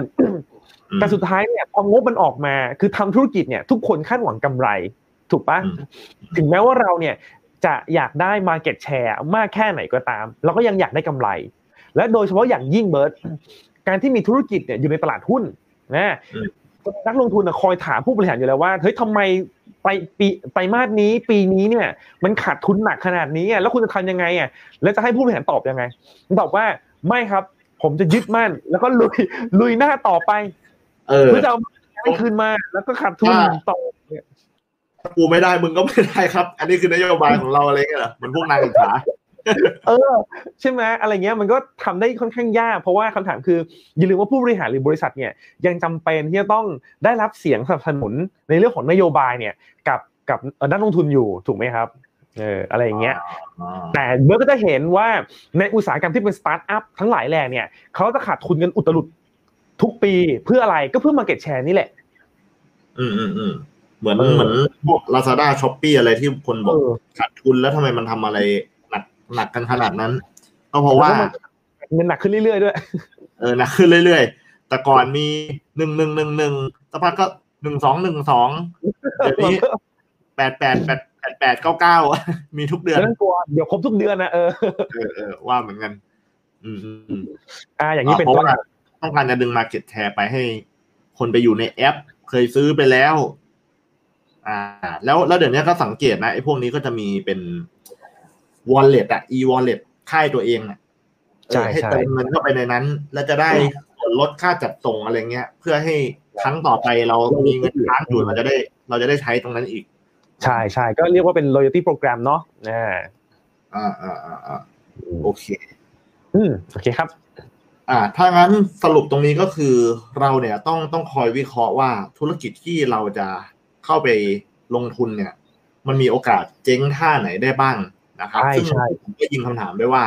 S3: แต่สุดท้ายเนี่ยพองบมันออกมา คือทำธุรกิจเนี่ย ทุกคนคาดหวังกำไร ถูกปะถึงแม้ว่าเราเนี่ยจะอยากได้ Market Share มากแค่ไหนก็ตาม เราก็ยังอยากได้กำไร และโดยเฉพาะอย่างยิ่งเบิร์ตการที่มีธุรกิจเนี่ยอยู่ในตลาดหุ้นนะ นักลงทุนคอยถามผู้บริหารอยู่แล้วว่าเฮ้ยทำไมไปปีไปมาสนี้ปีนี้เนี่ย มันขาดทุนหนักขนาดนี้อะแล้วคุณจะทำยังไงอะแล้วจะให้ผู้บริหารตอบยังไงตอบว่าไม่ครับ ผมจะยึดมั่น แล้วก็ลุยลุยหน้าต่อไป
S2: เออเพื่อ
S3: จะเอาไม่คืนมา แล้วก็ขาดทุนต่อเนี่ย
S2: กูไม่ได้มึงก็ไม่ได้ครับ อันนี้คือนโยบายของเราอะไรเงี้ยเหรอเหมือนพวกนายอิจฉา
S3: เออใช่ไหมอะไรเงี้ยมันก็ทำได้ค่อนข้างยาก เพราะว่าคำถามคืออย่าลืมว่าผู้บริหารหรือบริษัทเนี่ยยังจำเป็นที่จะต้องได้รับเสียงสนับสนุนในเรื่องของนโยบายเนี่ยกับกับนักลงทุนอยู่ถูกไหมครับเอออะไรอย่างเงี้ย แต่เมื่อก็จะเห็นว่าในอุตสาหกรรมที่เป็นสตาร์ทอัพทั้งหลายแหล่เนี่ยเขาจะขาดทุนกันอุตลุดทุกปีเพื่ออะไรก็เพื่อ market share นี่แหละ
S2: อืมอืมอืมเหมือนเหมือนพวก Lazada Shopee อะไรที่คนบอกขาดทุนแล้วทำไมมันทำอะไร หนักกันขนาดนั้น ก็เพราะว่า
S3: เงินหนักขึ้นเรื่อยๆด้วย
S2: เออหนักขึ้นเรื่อยๆ แต่ก่อนมีหนึ่งหนึ่งหนึ่งหนึ่งสักพักก็หนึ่งสองหนึ่งสองเดี๋ยวนี้แปดแปดแปดแปดแปดเก้าเก้ามีทุกเดือน
S3: นั่นกลัวเดี๋ยวครบทุกเดือนนะเออ
S2: เออว่าเหมือนกัน อืม
S3: อ่า อย่างนี้เป็นต้น
S2: ต้องการจะดึงมาเก็ตแชร์ไปให้ คนไปอยู่ในแอป เคยซื้อไปแล้ว อ่า แล้วแล้วเดี๋ยวนี้ก็สังเกตนะไอ้พวกนี้ก็จะมีเป็น wallet อะ e wallet ค่ายตัวเองอะให้เติมเงินเข้าไปในนั้น แล้วจะได้ลดค่าจัดส่งอะไรเงี้ย เพื่อให้ครั้งต่อไปเรามีเงินค้างอยู่เราจะได้ เราจะได้ใช้ตรงนั้นอีก
S3: ใช่ใช่ก็เรียกว่าเป็น loyalty program เนาะอ่า
S2: อ่าอ่าอ่าโอเค
S3: อืมโอเคครับ
S2: อ่า ถ้างั้นสรุปตรงนี้ก็คือเราเนี่ยต้องต้องคอยวิเคราะห์ว่าธุรกิจที่เราจะเข้าไปลงทุนเนี่ย มันมีโอกาสเจ๊งท่าไหนได้บ้าง นะครับ
S3: ใช่
S2: ซึ่ง
S3: ใช่
S2: ผมก็ยิงคำถามด้วยว่า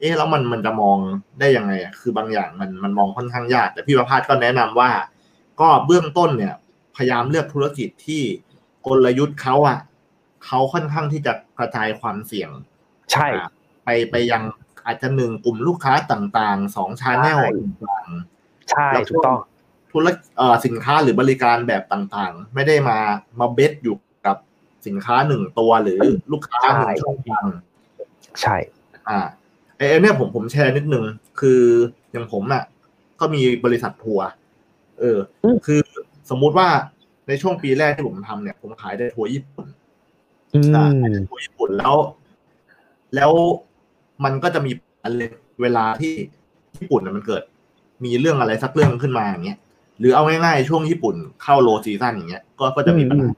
S2: เอ๊ะแล้วมันมันจะมองได้ยังไงอะคือบางอย่างมันมันมองค่อนข้างยาก แต่พี่ประภาสก็แนะนำว่า ก็เบื้องต้นเนี่ย พยายามเลือกธุรกิจที่กลยุทธ์เขาอะเขาค่อนข้างที่จะกระจายความเสี่ยง
S3: ใช่
S2: อ่าไปไปยังอาจจะหนึ่งกลุ่มลูกค้าต่างๆสอง channel
S3: ใช่
S2: ต่าง
S3: ใช่
S2: แล้วก็
S3: ถูกต้อง
S2: ๆธุรกิจเอ่อสินค้าหรือบริการแบบต่างๆ ไม่ได้มามา base อยู่กับ สินค้าหนึ่งตัวหรือลูกค้าหนึ่งช่องทาง
S3: ใช่
S2: อ่าไอ้ไอ้เนี่ยผมผมแชร์นิดนึงคืออย่างผมอะ ก็มีบริษัททัวร์เออ คือสมมุติว่าในช่วงปีแรกที่ผมทำเนี่ย ผมขายได้ทัวร์ญี่ปุ่น
S3: อืม
S2: ทัวร์ญี่ปุ่นแล้ว แล้วมันก็จะมีอะไรเวลาที่ญี่ปุ่นน่ะมันเกิด มีเรื่องอะไรสักเรื่องขึ้นมาอย่างเงี้ยหรือเอาง่ายๆช่วงญี่ปุ่นเข้าโลซีซั่นอย่างเงี้ยก็ก็จะมีปัญหา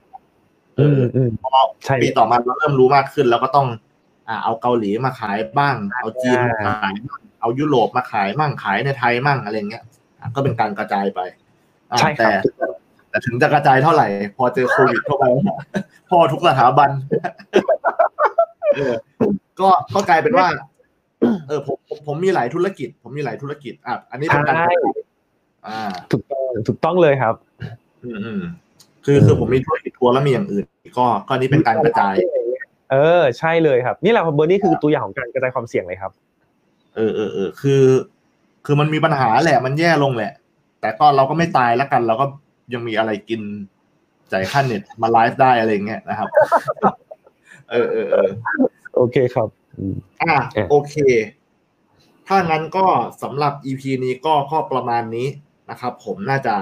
S2: เอ
S3: อื
S2: อ
S3: มอืม
S2: พอ
S3: ใช่
S2: ปีต่อมาเราเริ่มรู้มากขึ้น แล้วก็ต้อง อ่า เอาเกาหลีมาขายบ้าง เอาจีนมาขายบ้างเอายุโรปมาขายมั่งขายในไทยมั่งอะไรเงี้ยอะก็เป็นการกระจายไปอะ
S3: ใช่ครั
S2: แต่
S3: บ
S2: แต่ถึงจะกระจายเท่าไหร่ พอเจอโควิดเข้าไปพอทุกสถาบันเออก็ก็กลายเป็นว่า เออผมผมผมมีหลายธุรกิจ ผมมีหลายธุรกิจอะอันนี้เป็นการ
S3: ใช่
S2: อ่า
S3: ถูกต้องถูกต้องเลยครับ
S2: อืมอืม คือคือผมมีธุรกิจทัวร์แล้วมีอย่างอื่น ก็ก็อันนี้เป็นการกระจาย
S3: เออ ใช่เลยครับ นี่แหละครับเบอร์นี่คือตัวอย่างของการกระจายความเสี่ยงเลยครับ
S2: เออเออเออคือ คือมันมีปัญหาแหละ มันแย่ลงแหละ แต่ก็เราก็ไม่ตายแล้วกัน เราก็ยังมีอะไรกินจ่ายค่าเน็ตมาไลฟ์ได้อะไรอย่างเงี้ยนะครับ เออเออเออ
S3: โอเคครับอืม
S2: อะ
S3: เอ๊ะ
S2: โอเค ถ้างั้นก็สำหรับ EP นี้ก็ก็ประมาณนี้นะครับ ผมน่าจะ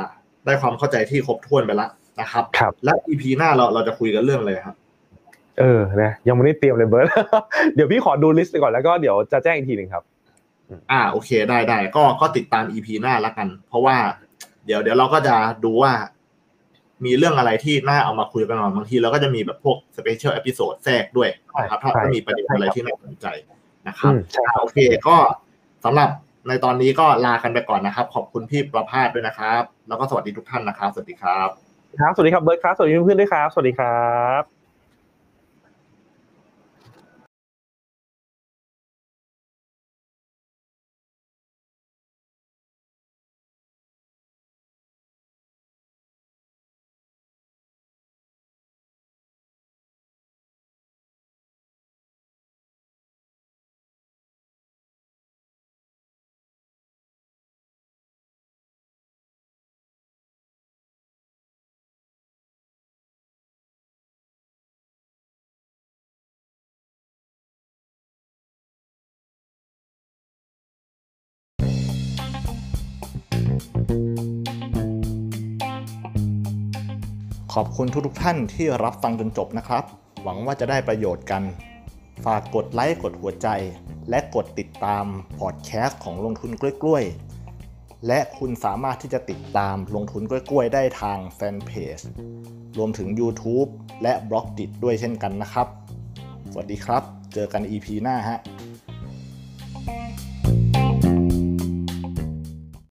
S2: ได้ความเข้าใจที่ครบถ้วนไปแล้ว นะครับ
S3: ครับ
S2: และ EP หน้าเราเราจะคุยกันเรื่องอะไรครับ
S3: เออนะยังไม่ได้เตรียมเลยเบิร์ดเดี๋ยวพี่ขอดู list ก่อนแล้วก็เดี๋ยวจะแจ้งอีกทีหนึ่งครับ
S2: อ่าโอเคได้ได้ก็ก็ติดตาม EP หน้าแล้วกัน เพราะว่า เดี๋ยวเดี๋ยวเราก็จะดูว่า มีเรื่องอะไรที่น่าเอามาคุยกันหน่อยบางทีเราก็จะมีแบบพวก special episode แทรกด้วยนะครับถ้า
S3: ใช่
S2: ถ้ามีประเด็นอะไรที่น่าสนใจนะครับ
S3: อืมใช่
S2: อ่าโอเคก็สำหรับในตอนนี้ก็ลากันไปก่อนนะครับ ขอบคุณพี่ประภาสด้วยนะครับ แล้วก็สวัสดีทุกท่านนะครับ สวัสดีครับ
S3: ครับ สวัสดีครับเบิร์ดครับ สวัสดีเพื่อนๆด้วยครับ สวัสดีครับบ
S2: ขอบคุณทุกๆท่านที่รับฟังจนจบนะครับ หวังว่าจะได้ประโยชน์กัน ฝากกดไลค์กดหัวใจ และกดติดตามพอดแคสต์ของลงทุนกล้วยๆ และคุณสามารถที่จะติดตามลงทุนกล้วยๆ ได้ทางแฟนเพจรวมถึง YouTube และบล็อกดิด้วยเช่นกันนะครับ สวัสดีครับ เจอกัน EP หน้าฮะ